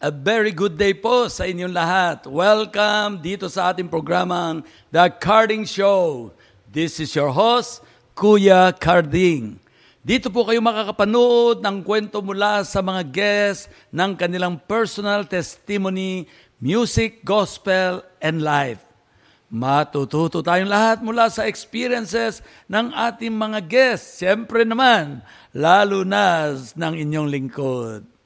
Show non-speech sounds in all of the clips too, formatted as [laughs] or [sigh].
A very good day po sa inyong lahat. Welcome dito sa ating programang The Carding Show. This is your host, Kuya Carding. Dito po kayo makakapanood ng kwento mula sa mga guests ng kanilang personal testimony, music, gospel, and life. Matututo tayong lahat mula sa experiences ng ating mga guests. Siyempre naman, lalo na ng inyong lingkod.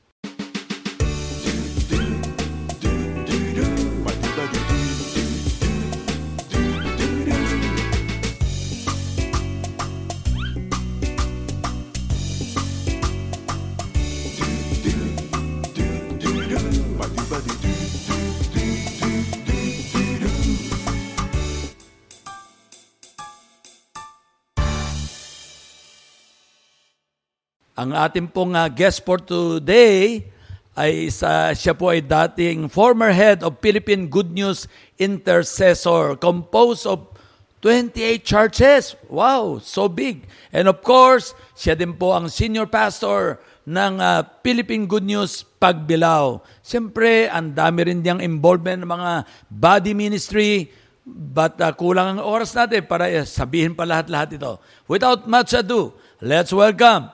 Ang ating pong uh, guest for today ay sa, siya po ay dating former head of Philippine Good News Intercessor, composed of 28 churches. Wow, so big. And of course, siya din po ang senior pastor ng uh, Philippine Good News Pagbilao. Siyempre, ang dami rin diyang involvement ng mga body ministry, but uh, kulang ang oras natin para uh, sabihin pa lahat-lahat ito. Without much ado, let's welcome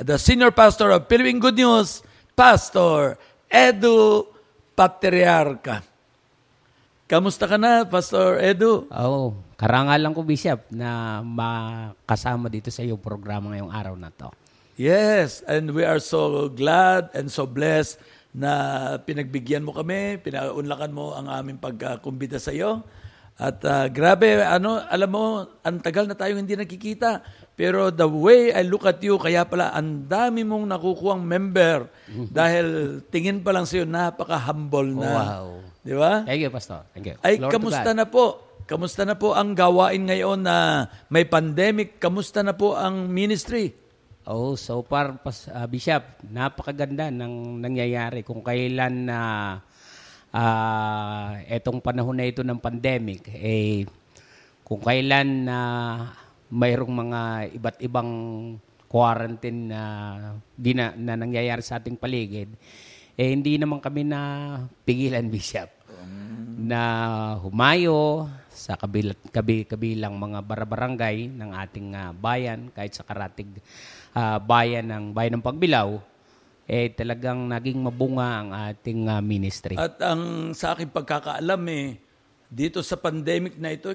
the senior pastor of Philippine Good News, Pastor Edu Patriarca. Kamusta ka na, Pastor Edu? Oo, oh, karangal lang ko, Bishop, na makasama dito sa iyong programa ngayong araw na to. Yes, and we are so glad and so blessed na pinagbigyan mo kami, pinaunlakan mo ang aming pagkumbida sa iyo. At uh, grabe, ano, alam mo, ang tagal na tayong hindi nakikita. Pero the way I look at you, kaya pala ang dami mong nakukuhang member [laughs] dahil tingin pa lang sa iyo, napaka-humble na. Wow. Di ba? Thank you, Pastor. Thank you. Ay, Lord kamusta na po? Kamusta na po ang gawain ngayon na may pandemic? Kamusta na po ang ministry? Oh, so far, uh, Bishop, napakaganda ng nangyayari. Kung kailan na uh, uh, etong panahon na ito ng pandemic, eh, kung kailan na uh, mayroong mga iba't ibang quarantine na, di na, na nangyayari sa ating paligid, eh hindi naman kami na pigilan, [laughs] Bishop, na humayo sa kabilat, kabi, kabilang mga barabarangay ng ating uh, bayan, kahit sa karatig uh, bayan ng Bayan ng Pagbilao, eh talagang naging mabunga ang ating uh, ministry. At ang sa aking pagkakaalam eh, dito sa pandemic na ito,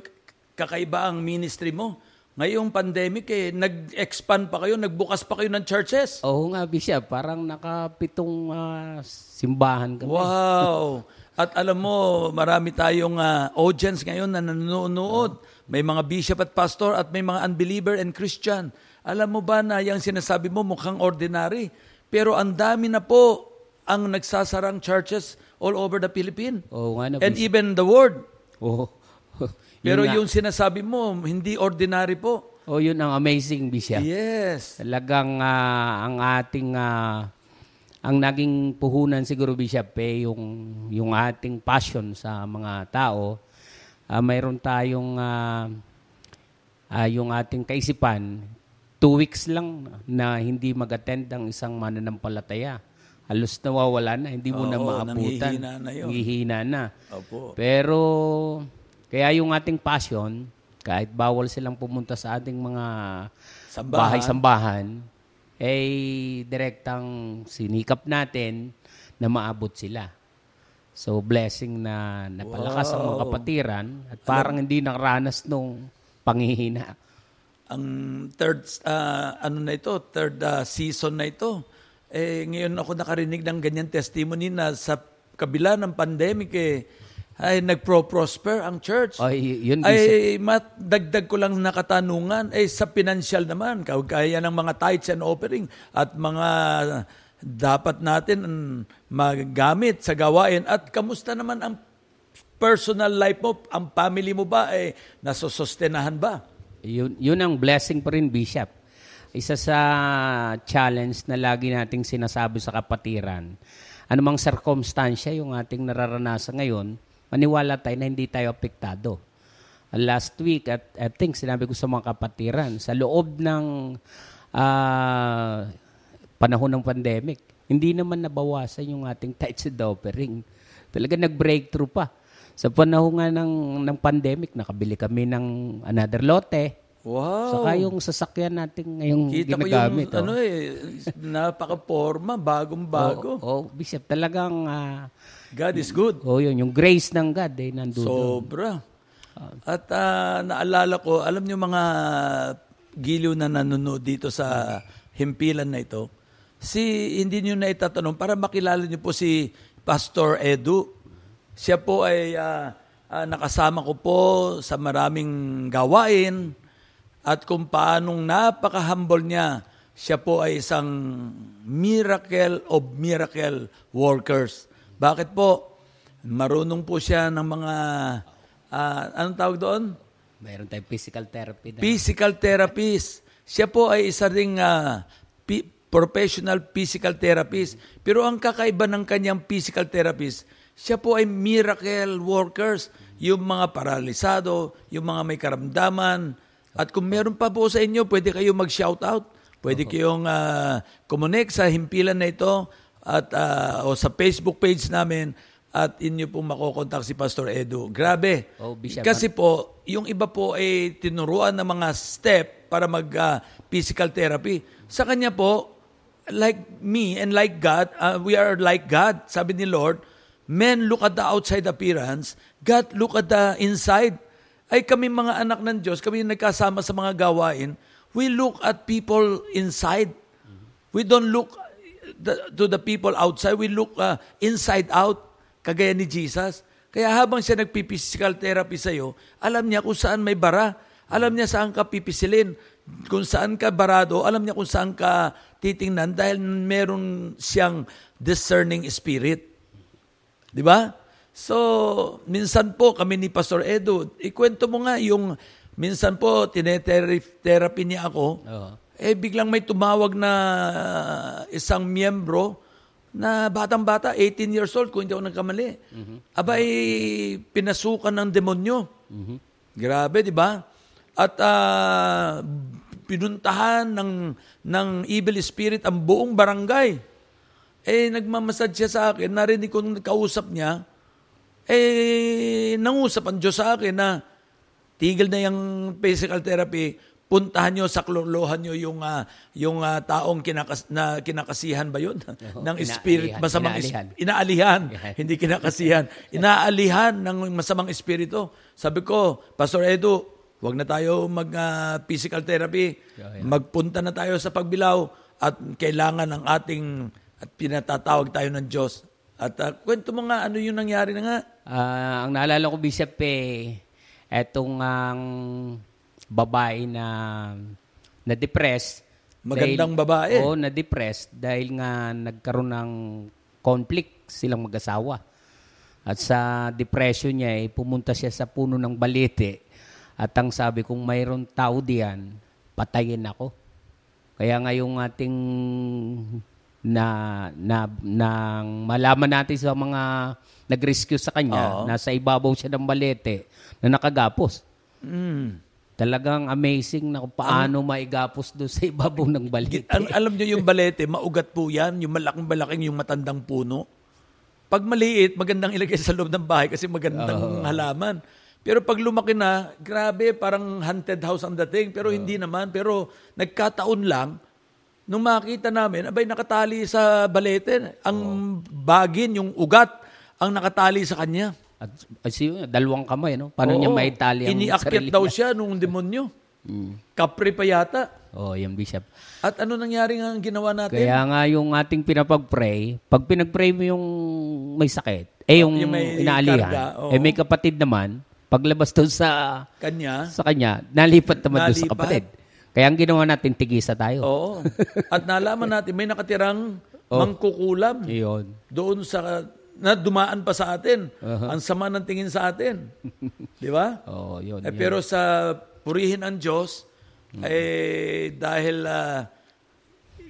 kakaiba ang ministry mo. Ngayong pandemic eh, nag-expand pa kayo, nagbukas pa kayo ng churches. Oo nga, Bishop. Parang nakapitong uh, simbahan kami. Wow! At alam mo, marami tayong uh, audience ngayon na nanonood. May mga bishop at pastor at may mga unbeliever and Christian. Alam mo ba na yung sinasabi mo mukhang ordinary? Pero ang dami na po ang nagsasarang churches all over the Philippines. Oh, nga And even the world. Oh. [laughs] Pero yung sinasabi mo, hindi ordinary po. Oh, yun ang amazing, Bishop. Yes. Talagang uh, ang ating uh, ang naging puhunan siguro Bishop eh yung yung ating passion sa mga tao. Uh, mayroon tayong uh, uh, yung ating kaisipan two weeks lang na hindi mag-attend ang isang mananampalataya. Halos nawawala na, hindi mo Oo, na maabutan. Nanghihina na yun. Nanghihina na. Opo. Pero, kaya yung ating passion, kahit bawal silang pumunta sa ating mga sambahan. bahay-sambahan, eh, direktang sinikap natin na maabot sila. So, blessing na napalakas wow. ang mga kapatiran at parang hindi nakaranas nung panghihina ang third uh, ano na ito, third uh, season na ito. Eh ngayon ako nakarinig ng ganyan testimony na sa kabila ng pandemic eh ay nagpro-prosper ang church. Ay, yun ay matdagdag ko lang nakatanungan eh sa financial naman, kaya ng mga tithes and offering at mga dapat natin magamit sa gawain at kamusta naman ang personal life mo, ang family mo ba eh nasosostenahan ba? Yun, yun ang blessing pa rin, Bishop. Isa sa challenge na lagi nating sinasabi sa kapatiran, anumang circumstansya yung ating nararanasan ngayon, maniwala tayo na hindi tayo apektado. Last week, at I think sinabi ko sa mga kapatiran, sa loob ng uh, panahon ng pandemic, hindi naman nabawasan yung ating [laughs] tithes and offering. Talaga nag-breakthrough pa. Sa panahon nga ng, ng pandemic, nakabili kami ng another lote. Wow. Saka yung sasakyan natin ngayong Kita ko yung, ginagamit. oh. ano eh, napaka-forma, bagong-bago. Oh, Bishop, talagang, ah, God is good. oh, yun, yung grace ng God eh, nandun. Sobra. At ah, naalala ko, alam niyo mga giliw na nanonood dito sa himpilan na ito, si hindi niyo na itatanong para makilala niyo po si Pastor Edu. Siya po ay ah, ah, nakasama ko po sa maraming gawain at kung paanong napaka-humble niya, siya po ay isang miracle of miracle workers. Bakit po? Marunong po siya ng mga, ah, anong tawag doon? Mayroon tayong physical therapy. Na. Physical therapist. Siya po ay isa ring ah, pi- professional physical therapist. Pero ang kakaiba ng kanyang physical therapist, siya po ay miracle workers. Yung mga paralisado, yung mga may karamdaman. At kung meron pa po sa inyo, pwede kayo mag-shout out. Pwede kayong ah, connect sa himpilan na ito at ah, o sa Facebook page namin at inyo pong makokontak si Pastor Edu. Grabe. Oh, Kasi po, yung iba po ay tinuruan ng mga step para mag ah, physical therapy. Sa kanya po, like me and like God, uh, we are like God. Sabi ni Lord, men look at the outside appearance, God look at the inside. Ay kami mga anak ng Diyos, kami yung nagkasama sa mga gawain, we look at people inside. We don't look the- to the people outside, we look uh, inside out, kagaya ni Jesus. Kaya habang siya nagpiphysical therapy sa'yo, alam niya kung saan may bara. Alam niya saan ka pipisilin. Kung saan ka barado, alam niya kung saan ka titingnan dahil meron siyang discerning spirit. Di ba? So, minsan po kami ni Pastor Edu, ikwento mo nga yung, minsan po, tinetherapy niya ako, Oo. eh biglang may tumawag na isang miyembro na batang-bata, 18 years old, kung hindi ako nagkamali. Aba, eh, pinasukan ng demonyo. Grabe, di ba? At ah, pinuntahan ng, ng evil spirit ang buong barangay. Eh, nagmamasad siya sa akin, narinig ko nung kausap niya, eh, nangusap ang Diyos sa akin na tigil na yung physical therapy, puntahan nyo, saklolohan nyo yung, ah, yung ah, taong kinakas, na kinakasihan ba yun? [laughs] ng spirit, inaalihan, masamang is- inaalihan. inaalihan, [laughs] Yan. hindi kinakasihan. Inaalihan ng masamang espiritu. Sabi ko, Pastor Edu, wag na tayo mag ah, physical therapy. Yeah, yeah. Magpunta na tayo sa pagbilaw at kailangan ng ating at pinatatawag tayo ng Diyos. At ah, kwento mo nga ano yung nangyari na nga. Ah, ang naalala ko, Bishop, eh, etong ang babae na na-depress. Magandang dahil- babae. Oo, na-depress dahil nga nagkaroon ng conflict silang mag-asawa. At sa depression niya, eh, pumunta siya sa puno ng balete. At ang sabi, kung mayroon tao diyan, patayin ako. Kaya nga yung ating na na nang malaman natin sa mga nag-rescue sa kanya, Oo. nasa ibabaw siya ng balete na nakagapos. Mm. Talagang amazing na kung paano maigapos doon sa ibabaw ng balete. Al- alam nyo yung balete, maugat po yan, yung malaking-balaking, yung matandang puno. Pag maliit, magandang ilagay sa loob ng bahay kasi magandang halaman. Pero pag lumaki na, grabe, parang haunted house ang dating. Pero hindi naman. Pero nagkataon lang, nung makita namin, abay nakatali sa balete. Ang bagin, yung ugat, ang nakatali sa kanya. At kasi dalawang kamay, no? Paano niya Oo. maitali ang Iniakyat sarili daw niya? siya nung demonyo. [laughs] Mm. Kapre pa yata. Oh, yan, Bishop. At ano nangyari nga ang ginawa natin? Kaya nga yung ating pinapag-pray, pag pinag-pray mo yung may sakit, eh yung, Yung may inaalihan, karga, oo. eh may kapatid naman, paglabas doon sa Kanya. sa kanya, nalipat naman doon sa Nalipat. kapatid. Kaya ang ginawa natin, tigisa tayo. Oo. At nalaman natin, may nakatirang Oh. mangkukulam Iyon. doon sa, na dumaan pa sa atin. Uh-huh. Ang sama ng tingin sa atin. [laughs] Di ba? Oh, yun. Eh, yun. pero sa purihin ang Diyos, eh, dahil ah,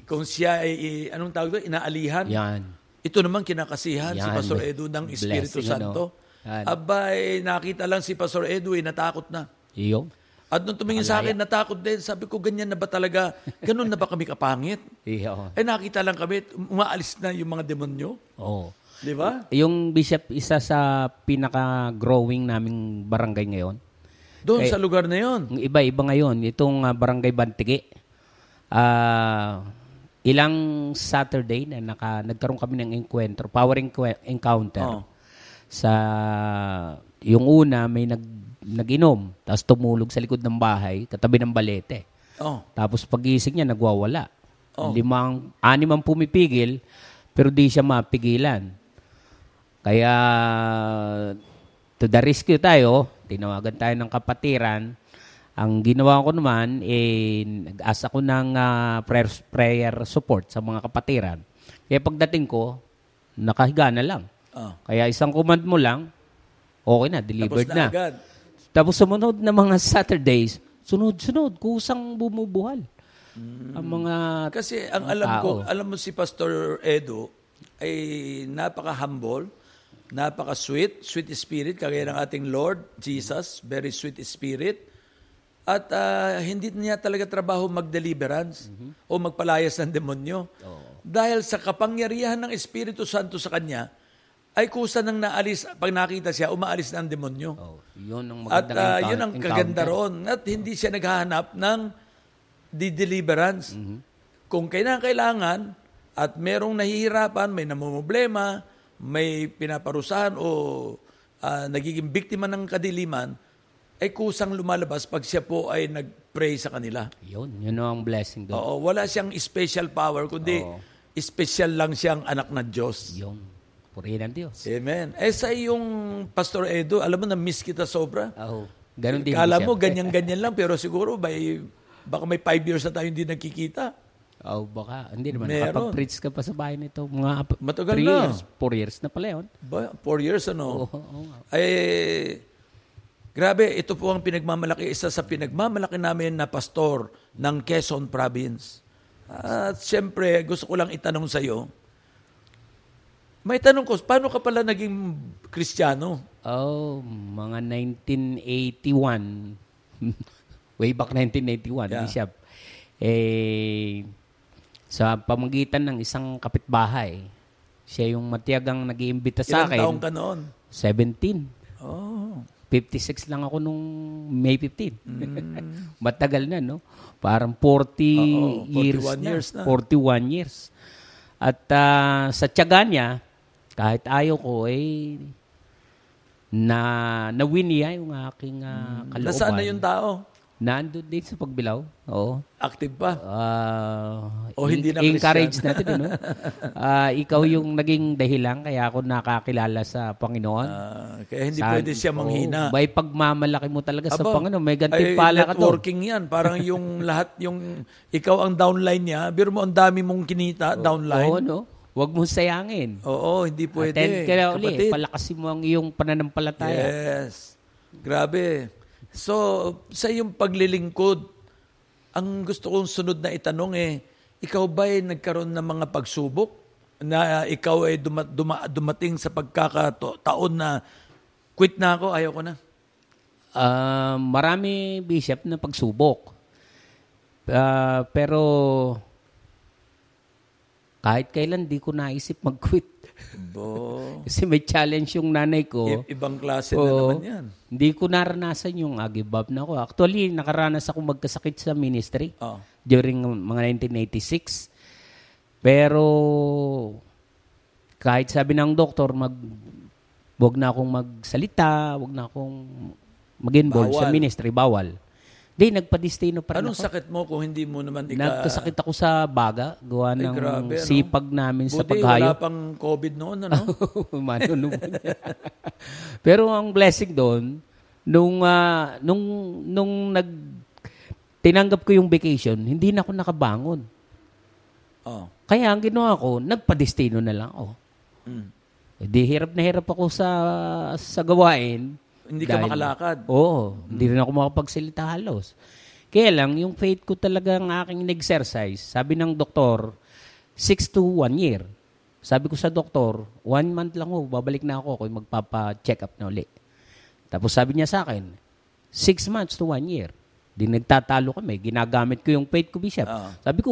kung siya ay, anong tawag doon, inaalihan, Yan. ito naman kinakasihan si Yan. Pastor Edu ng Espiritu Blessing, ano? Santo. Yan. Aba, eh, nakita lang si Pastor Edu, eh, natakot na. Iyon. At nung tumingin sa akin, natakot din. Sabi ko, ganyan na ba talaga? Ganun na ba kami kapangit? [laughs] Iyo. Eh nakita lang kami, umaalis na yung mga demonyo. Oo. Di ba? Yung bishop, isa sa pinaka-growing naming barangay ngayon. Doon sa lugar na yon. Iba-iba ngayon, itong ah, barangay Bantigi. Ah, ilang Saturday na naka, nagkaroon kami ng encuentro, power encounter. Oh. Sa yung una may nag naginom, tapos tumulog sa likod ng bahay, katabi ng balete. Oh. Tapos pagising niya nagwawala. Oh. Limang anim ang pumipigil pero di siya mapigilan. Kaya to the rescue tayo, tinawagan tayo ng kapatiran. Ang ginawa ko naman, eh, nag-asa ko ng ah, prayer, prayer support sa mga kapatiran. Kaya pagdating ko, nakahiga na lang. Oh. Kaya isang command mo lang, okay na, Tapos delivered na na. agad. Tapos sumunod na mga Saturdays, sunod-sunod, kusang bumubuhal. Ang mga Kasi ang alam tao. ko, alam mo si Pastor Edo ay napaka-humble, napaka-sweet, sweet spirit, kagaya ng ating Lord Jesus, very sweet spirit. At ah, hindi niya talaga trabaho mag-deliverance o magpalayas ng demonyo. Dahil sa kapangyarihan ng Espiritu Santo sa kanya, ay kusa nang naalis, pag nakita siya, umaalis na ang demonyo. oh, yun ang At encounter- yun ang kaganda roon. At hindi siya naghahanap ng di-deliverance. Kung kailangan kailangan at merong nahihirapan, may namumblema, may pinaparusahan o ah, nagiging biktima ng kadiliman, ay kusang lumalabas pag siya po ay nag-pray sa kanila. Yun, yun ang blessing doon. Oo, wala siyang special power, kundi Oo. special lang siyang anak ng Diyos. Yung purihin ng Diyos. Amen. Eh sa iyong Pastor Edo, alam mo na miss kita sobra. Oh, ganun din Kala mo ganyan-ganyan lang pero siguro by, baka may five years na tayo hindi nagkikita. Oh, baka. Hindi naman. Meron. Nakapag-preach ka pa sa bahay nito. Mga Matagal three na. years. Four years na pala yun. Ba, four years ano? Oo, oo nga. Eh, grabe, ito po ang pinagmamalaki, isa sa pinagmamalaki namin na pastor ng Quezon Province. At siyempre, gusto ko lang itanong sa iyo, may tanong ko, paano ka pala naging Kristiyano? Oh, mga 1981. [laughs] Way back 1981, Yeah. Bishop. Eh, sa pamagitan ng isang kapitbahay, siya yung matiyagang nag-iimbita sa Ilang taong akin. ka noon? 17. Oh. 56 lang ako nung May 15. Mm. [laughs] Matagal na, no? Parang 40 Oo, 41 years, na. years na. 41 years. At ah, sa tiyaga niya, kahit ayaw ko, eh, na nawin niya yung aking uh, kalooban. Nasaan na yung tao? Nandun din sa pagbilaw. Oo. Active pa? Ah, O hindi na encourage natin, ano? [laughs] Ah, ikaw yung naging dahilan kaya ako nakakilala sa Panginoon. Ah, kaya hindi Saan- pwede siya manghina. Oo, by pagmamalaki mo talaga sa Aba, Panginoon, may ay, gantimpala ka doon. networking yan. Parang yung [laughs] lahat, yung ikaw ang downline niya. Biro mo, ang dami mong kinita, downline. Oo, no? Huwag mo sayangin. Oo, hindi pwede. Attend ka na uli. kapatid. Palakasin mo ang iyong pananampalataya. Yes. Grabe. So, sa iyong paglilingkod, ang gusto kong sunod na itanong eh, ikaw ba ay nagkaroon ng mga pagsubok na ikaw ay duma- duma- dumating sa pagkakataon na quit na ako, ayaw ko na? Ah, marami, Bishop, na pagsubok. Ah, pero kahit kailan di ko naisip mag-quit. Bo, [laughs] Kasi may challenge yung nanay ko. i- ibang klase na Oo. naman yan. Hindi ko naranasan yung ah, give up na ako. Actually, nakaranas ako magkasakit sa ministry Oh. during mga 1986. Pero kahit sabi ng doktor, mag wag na akong magsalita, wag na akong mag-involve sa Bawal. ministry, bawal. Di, nagpadistino pa rin Anong ako. sakit mo kung hindi mo naman ika... Nagkasakit ako sa baga, gawa Ay, ng grabe, ano? sipag namin sa Buti, paghayo. wala pang COVID noon, ano? [laughs] Manunubod. Pero ang blessing doon, nung, ah, nung, nung nag, tinanggap ko yung vacation, hindi na ako nakabangon. oh. Kaya ang ginawa ko, nagpadestino na lang ako. Mm. Eh, Di hirap na hirap ako sa sa gawain. Hindi ka makalakad. Oo. Hindi rin ako makapagsalita halos. Kaya lang, yung faith ko talaga ang aking exercise sabi ng doktor, 6 to 1 year. Sabi ko sa doktor, one month lang ho, babalik na ako kung magpapa-check up na uli. Tapos sabi niya sa akin, 6 months to 1 year. Di nagtatalo kami. Ginagamit ko yung faith ko, Bishop. Oo. Sabi ko,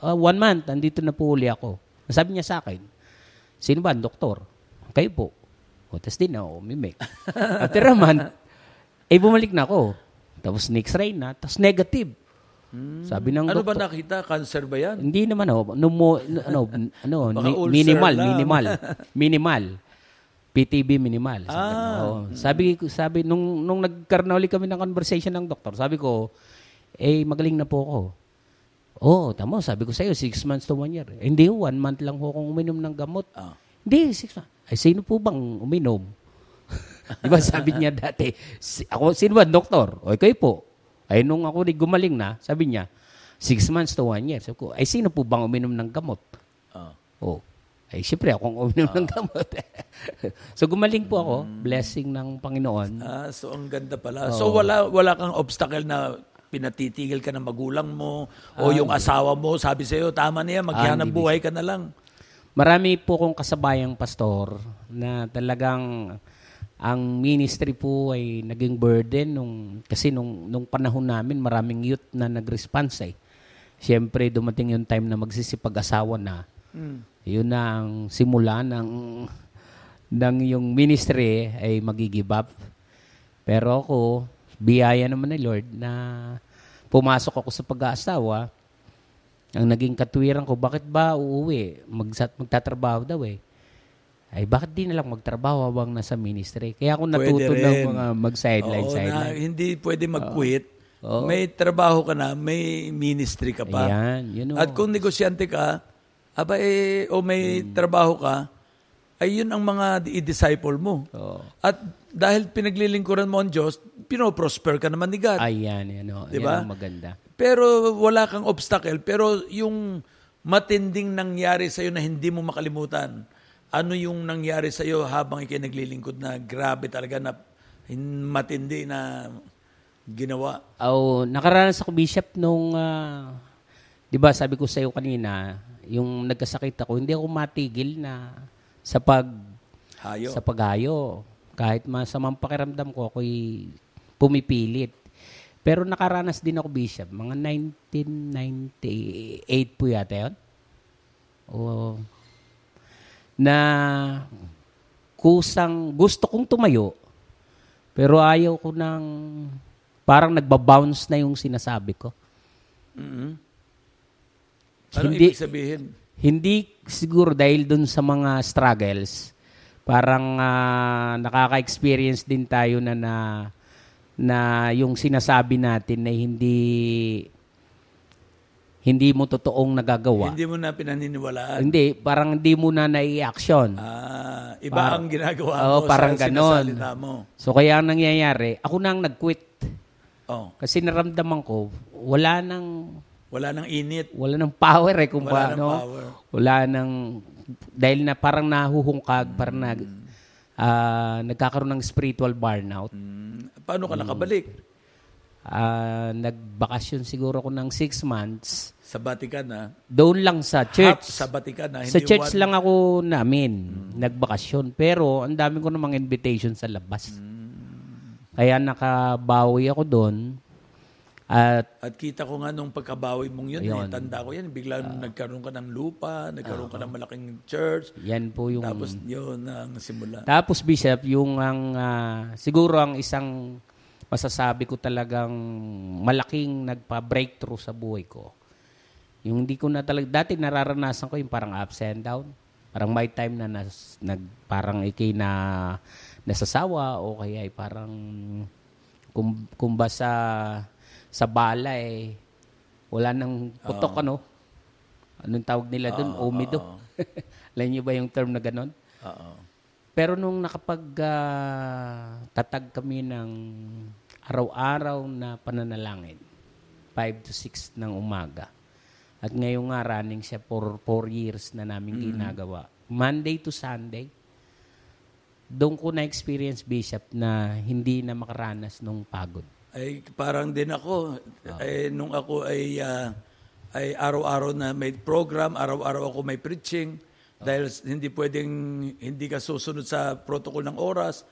"Ah, one month, andito na po uli ako. Sabi niya sa akin, sino ba? ang Doktor. Kayo po. O, tapos din ako, umimik. After a month, eh bumalik na ako. Tapos next ray na, tapos negative. Sabi ng Ano ba nakita? Cancer ba yan? hindi naman oh, numo, ano, ano, [laughs] Baka ni- ulcer minimal, lang. minimal. [laughs] Minimal. PTB minimal. Sabi, Ah. oo. sabi ko, sabi nung nung nagkaroon na ulit kami ng conversation ng doktor, sabi ko, eh magaling na po ako. Oh, tamo, sabi ko sa iyo, six months to one year. Eh, Hindi, one month lang ho akong uminom ng gamot. Ah. Hindi, six months. Ay, sino po bang uminom? [laughs] Di ba sabi niya dati, si, ako, sino ba, doktor? O, kayo po. Ay, nung ako rin gumaling na, sabi niya, six months to one year. Sabi ko, ay, sino po bang uminom ng gamot? Ah. Oh, ay, siyempre, akong uminom ng gamot. [laughs] so, gumaling po ako, blessing ng Panginoon. Ah, so ang ganda pala. So wala wala kang obstacle na pinatitigil ka ng magulang mo o yung asawa mo, sabi sa'yo, tama na yan, maghanap hindi, buhay ka na lang. Marami po kong kasabayang pastor na talagang ang ministry po ay naging burden nung kasi nung nung panahon namin maraming youth na nag-response eh. Siyempre dumating yung time na magsisipag-asawa na. Yun na ang simula ng ng yung ministry ay magigive up. Pero ako, biyaya naman ni Lord na pumasok ako sa pag-aasawa. Ang naging katwiran ko, bakit ba uuwi? Magsat, magtatrabaho daw eh. Ay, bakit di na lang magtrabaho habang nasa ministry? Kaya ako natuto ng mga mag-sideline, Oo, na sideline. hindi pwede mag-quit. Oo. May trabaho ka na, may ministry ka pa. Ayan, yun o. At kung negosyante ka, aba eh, o may Hmm. trabaho ka, ay yun ang mga i-disciple mo. Oo. At dahil pinaglilingkuran mo ang Diyos, pinoprosper ka naman ni God. Ayan, yan o. Di Yan ang maganda. Pero wala kang obstacle. Pero yung matinding nangyari sa'yo na hindi mo makalimutan, ano yung nangyari sa'yo habang ikay naglilingkod na grabe talaga na matindi na ginawa? Oh, nakaranas ako bishop nung ah, 'di ba sabi ko sa iyo kanina, yung nagkasakit ako, hindi ako matigil na sa pag Hayo. sa paghayo. Kahit masamang pakiramdam ko, ako'y pumipilit. Pero nakaranas din ako, Bishop, mga 1998 po yata yun. O, na kusang gusto kong tumayo, pero ayaw ko ng parang nagbabounce na yung sinasabi ko. Mhm. Ano Hindi- ibig sabihin? Hindi siguro dahil dun sa mga struggles, parang ah, nakaka-experience din tayo na na na yung sinasabi natin na hindi hindi mo totoong nagagawa. Hindi mo na pinaniniwalaan. Hindi, parang hindi mo na nai-action. Ah, iba Par- ang ginagawa mo parang sa ganon. mo. So kaya ang nangyayari, ako na ang nag-quit. Oh, Kasi naramdaman ko, wala nang wala nang init. wala nang power eh kung Wala paano. power. Wala nang dahil na parang nahuhungkag, parang nag ah, nagkakaroon ng spiritual burnout. Mm, paano ka nakabalik? Ah, nagbakasyon siguro ako ng six months. Sa Vatican, ha? Doon lang sa Half church. sa Vatican, ha? Sa Hindi church one- lang ako namin nagbakasyon. Pero ang dami ko namang invitation sa labas. Kaya nakabawi ako doon. At At kita ko nga nung pagkabawi mong yun, eh, Ayun. tanda ko yan, biglang nagkaroon ka ng lupa, nagkaroon ka ng malaking church, yan po yung... tapos yun ang simula. Tapos Bishop, yung ang ah, siguro ang isang masasabi ko talagang malaking nagpa-breakthrough sa buhay ko. Yung hindi ko na talaga dati nararanasan ko yung parang ups and down. Parang may time na nas, nag parang ikay na nasasawa o kaya ay parang kum, kumba sa sa bala eh wala nang putok ano. Anong tawag nila doon? Umido. [laughs] Alam niyo ba yung term na ganon? Oo. Pero nung nakapag ah, tatag kami ng araw-araw na pananalangin, 5 to 6 ng umaga. At ngayong nga running siya for 4 years na namin ginagawa. Monday to Sunday, doon ko na-experience, Bishop, na hindi na makaranas nung pagod. Ay parang din ako, eh, nung ako ay ah, ay araw-araw na may program, araw-araw ako may preaching dahil hindi pwedeng hindi ka susunod sa protocol ng oras.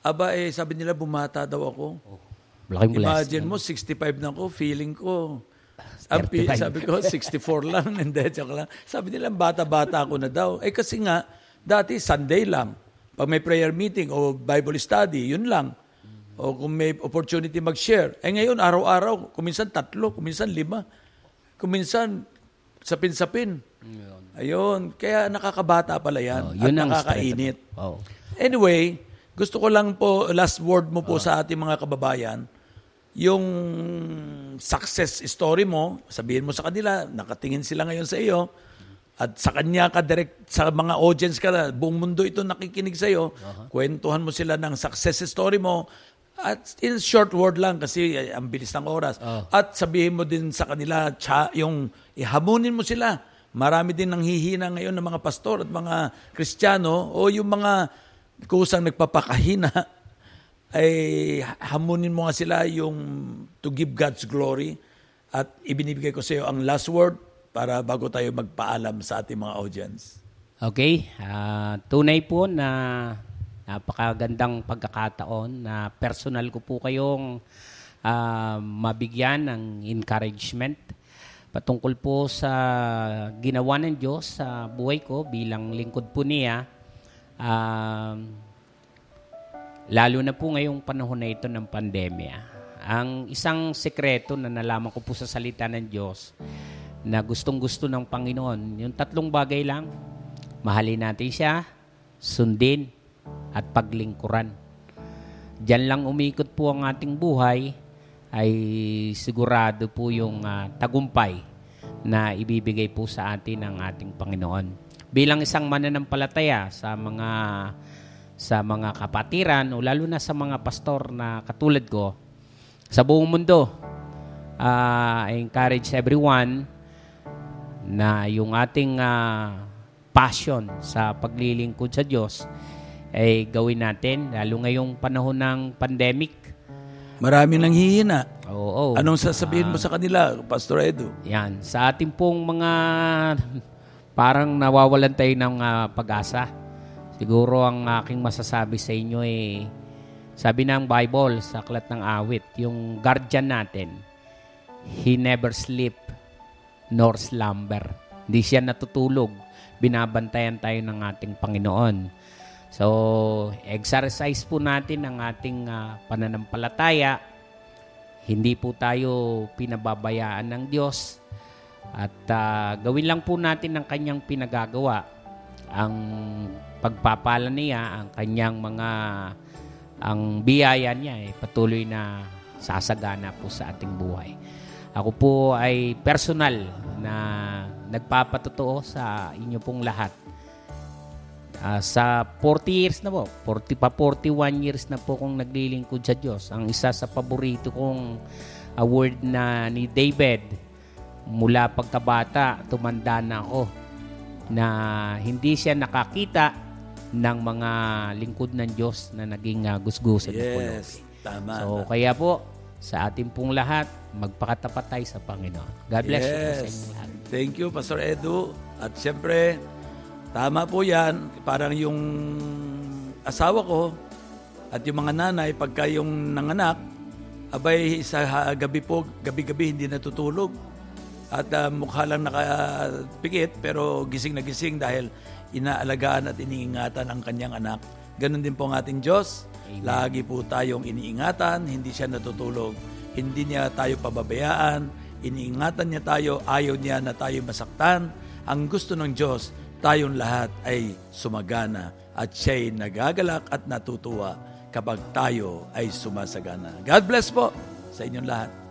Aba eh sabi nila bumata daw ako. Malaking blessing. Imagine mo, 65 na ko, feeling ko. Ang pi- 35. sabi ko, 64 [laughs] lang. Hindi, joke lang. Sabi nila, bata-bata ako na daw. Eh kasi nga, dati Sunday lang. Pag may prayer meeting o Bible study, yun lang. O kung may opportunity mag-share. Eh ngayon, araw-araw, kuminsan tatlo, kuminsan lima. Kuminsan, sapin-sapin. Ayun. Kaya nakakabata pala yan. Oh, at yun ang nakakainit. Oh. Anyway, gusto ko lang po, last word mo po sa ating mga kababayan, yung success story mo, sabihin mo sa kanila, nakatingin sila ngayon sa iyo, at sa kanya ka direct, sa mga audience ka na, buong mundo ito nakikinig sa iyo, kwentuhan mo sila ng success story mo, at in short word lang kasi eh, ang bilis ng oras. At sabihin mo din sa kanila, tsa, yung ihamunin mo sila. Marami din nang hihina ngayon ng mga pastor at mga kristyano o yung mga kusang nagpapakahina [laughs] ay hamunin mo nga sila yung to give God's glory at ibinibigay ko sa iyo ang last word para bago tayo magpaalam sa ating mga audience. Okay, ah, tunay po na napakagandang pagkakataon na personal ko po kayong ah, mabigyan ng encouragement patungkol po sa ginawa ng Diyos sa buhay ko bilang lingkod po niya. Um, lalo na po ngayong panahon na ito ng pandemya. Ang isang sekreto na nalaman ko po sa salita ng Diyos na gustong-gusto ng Panginoon, yung tatlong bagay lang, mahalin natin siya, sundin, at paglingkuran. Diyan lang umikot po ang ating buhay, ay sigurado po yung ah, tagumpay na ibibigay po sa atin ng ating Panginoon. Bilang isang mananampalataya sa mga sa mga kapatiran o lalo na sa mga pastor na katulad ko sa buong mundo, ah, I encourage everyone na yung ating ah, passion sa paglilingkod sa Diyos ay gawin natin lalo ngayong panahon ng pandemic. Maraming nang hihina. Oo. Anong sasabihin mo sa kanila, Pastor Edu? Yan. Sa ating pong mga parang nawawalan tayo ng ah, pag-asa. Siguro ang aking masasabi sa inyo eh, sabi ng Bible sa aklat ng awit, yung guardian natin, he never sleep nor slumber. Hindi siya natutulog. Binabantayan tayo ng ating Panginoon. So, exercise po natin ang ating ah, pananampalataya. Hindi po tayo pinababayaan ng Diyos. At ah, gawin lang po natin ang kanyang pinagagawa. Ang pagpapala niya, ang kanyang mga, ang biyaya niya ay patuloy na sasagana po sa ating buhay. Ako po ay personal na nagpapatotoo sa inyo pong lahat. Ah, sa 40 years na po, 40 pa 41 years na po kong naglilingkod sa Diyos. Ang isa sa paborito kong award na ni David, mula pagkabata, tumanda na ako, na hindi siya nakakita ng mga lingkod ng Diyos na naging uh, gusgusan ng pulubi. Yes, tama. So, kaya po, sa ating pong lahat, magpakatapat tayo sa Panginoon. God bless you po sa lahat. Thank you, Pastor Edu. At siyempre, tama po yan. Parang yung asawa ko at yung mga nanay, pagka yung nanganak, abay sa gabi po, gabi-gabi hindi natutulog. At ah, mukha lang nakapikit, pero gising na gising dahil inaalagaan at iniingatan ang kanyang anak. Ganon din po ang ating Diyos. Lagi po tayong iniingatan, hindi siya natutulog. Hindi niya tayo pababayaan, iniingatan niya tayo, ayaw niya na tayo masaktan. Ang gusto ng Diyos, tayong lahat ay sumagana at siya'y nagagalak at natutuwa kapag tayo ay sumasagana. God bless po sa inyong lahat.